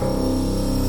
Música